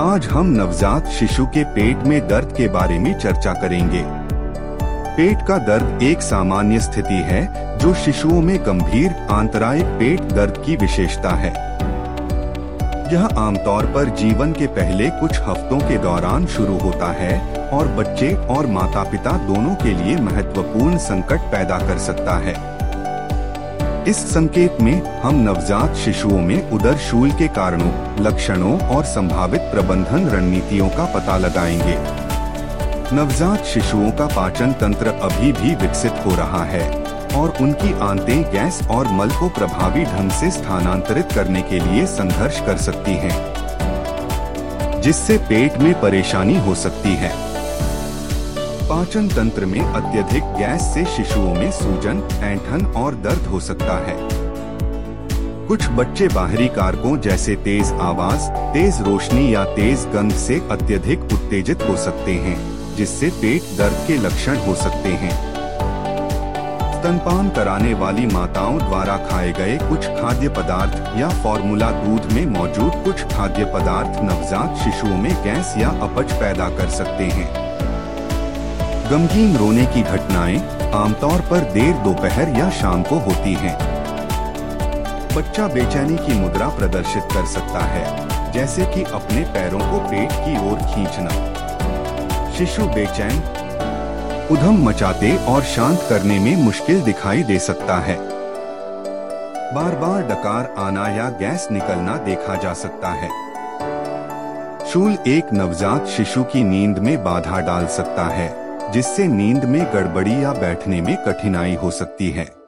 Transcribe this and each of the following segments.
आज हम नवजात शिशु के पेट में दर्द के बारे में चर्चा करेंगे। पेट का दर्द एक सामान्य स्थिति है, जो शिशुओं में गंभीर आंतरायिक पेट दर्द की विशेषता है। यह आमतौर पर जीवन के पहले कुछ हफ्तों के दौरान शुरू होता है और बच्चे और माता पिता दोनों के लिए महत्वपूर्ण संकट पैदा कर सकता है। इस संकेत में हम नवजात शिशुओं में उदर शूल के कारणों लक्षणों और संभावित प्रबंधन रणनीतियों का पता लगाएँगे। नवजात शिशुओं का पाचन तंत्र अभी भी विकसित हो रहा है और उनकी आंतें गैस और मल को प्रभावी ढंग से स्थानांतरित करने के लिए संघर्ष कर सकती हैं, जिससे पेट में परेशानी हो सकती है। पाचन तंत्र में अत्यधिक गैस से शिशुओं में सूजन, ऐंठन और दर्द हो सकता है। कुछ बच्चे बाहरी कारकों जैसे तेज आवाज़, तेज रोशनी या तेज गंध से अत्यधिक उत्तेजित हो सकते हैं, जिससे पेट दर्द के लक्षण हो सकते हैं। स्तनपान कराने वाली माताओं द्वारा खाए गए कुछ खाद्य पदार्थ या फॉर्मूला दूध में मौजूद कुछ खाद्य पदार्थ नवजात शिशुओं में गैस या अपच पैदा कर सकते हैं। गमगीन रोने की घटनाएँ आमतौर पर देर दोपहर या शाम को होती हैं। बच्चा बेचैनी की मुद्रा प्रदर्शित कर सकता है, जैसे कि अपने पैरों को पेट की ओर खींचना। शिशु बेचैन, उधम मचाते और शांत करने में मुश्किल दिखाई दे सकता है। बार बार डकार आना या गैस निकलना देखा जा सकता है। शूल एक नवजात शिशु की नींद में बाधा डाल सकता है। जिससे नींद में गड़बड़ी या बैठने में कठिनाई हो सकती है।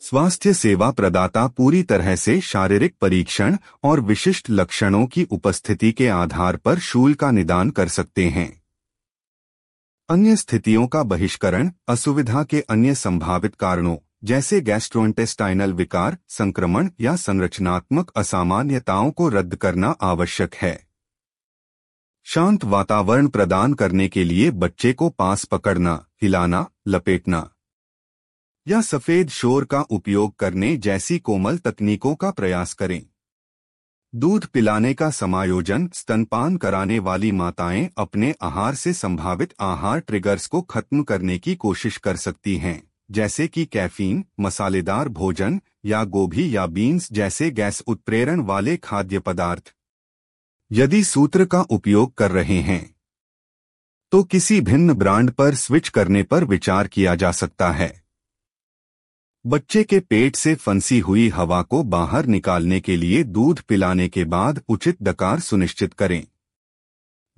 स्वास्थ्य सेवा प्रदाता पूरी तरह से शारीरिक परीक्षण और विशिष्ट लक्षणों की उपस्थिति के आधार पर शूल का निदान कर सकते हैं। अन्य स्थितियों का बहिष्करण असुविधा के अन्य संभावित कारणों, जैसे गैस्ट्रोइंटेस्टाइनल विकार, संक्रमण या संरचनात्मक असामान्यताओं को रद्द करना आवश्यक है। शांत वातावरण प्रदान करने के लिए बच्चे को पास पकड़ना, हिलाना, लपेटना। या सफ़ेद शोर का उपयोग करने जैसी कोमल तकनीकों का प्रयास करें। दूध पिलाने का समायोजन, स्तनपान कराने वाली माताएँ अपने आहार से संभावित आहार ट्रिगर्स को खत्म करने की कोशिश कर सकती हैं, जैसे कि कैफीन, मसालेदार भोजन, या गोभी या बीन्स जैसे गैस उत्प्रेरण वाले खाद्य पदार्थ। यदि सूत्र का उपयोग कर रहे हैं तो किसी भिन्न ब्रांड पर स्विच करने पर विचार किया जा सकता है। बच्चे के पेट से फंसी हुई हवा को बाहर निकालने के लिए दूध पिलाने के बाद उचित दकार सुनिश्चित करें।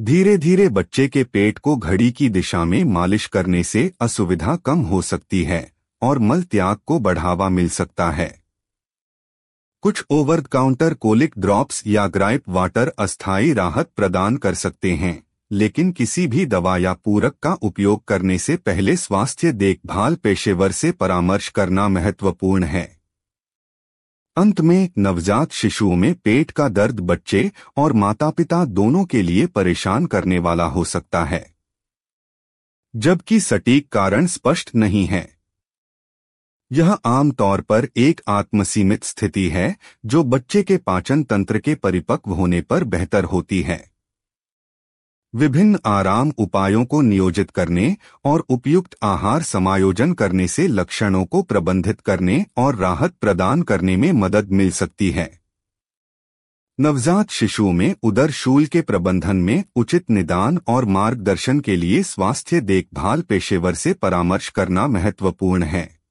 धीरे धीरे बच्चे के पेट को घड़ी की दिशा में मालिश करने से असुविधा कम हो सकती है और मल त्याग को बढ़ावा मिल सकता है। कुछ ओवर काउंटर कोलिक ड्रॉप्स या ग्राइप वाटर अस्थायी राहत प्रदान कर सकते हैं, लेकिन किसी भी दवा या पूरक का उपयोग करने से पहले स्वास्थ्य देखभाल पेशेवर से परामर्श करना महत्वपूर्ण है। अंत में, नवजात शिशुओं में पेट का दर्द बच्चे और माता पिता दोनों के लिए परेशान करने वाला हो सकता है। जबकि सटीक कारण स्पष्ट नहीं है। यह आमतौर पर एक आत्मसीमित स्थिति है, जो बच्चे के पाचन तंत्र के परिपक्व होने पर बेहतर होती है। विभिन्न आराम उपायों को नियोजित करने और उपयुक्त आहार समायोजन करने से लक्षणों को प्रबंधित करने और राहत प्रदान करने में मदद मिल सकती है। नवजात शिशुओं में उदर शूल के प्रबंधन में उचित निदान और मार्गदर्शन के लिए स्वास्थ्य देखभाल पेशेवर से परामर्श करना महत्वपूर्ण है।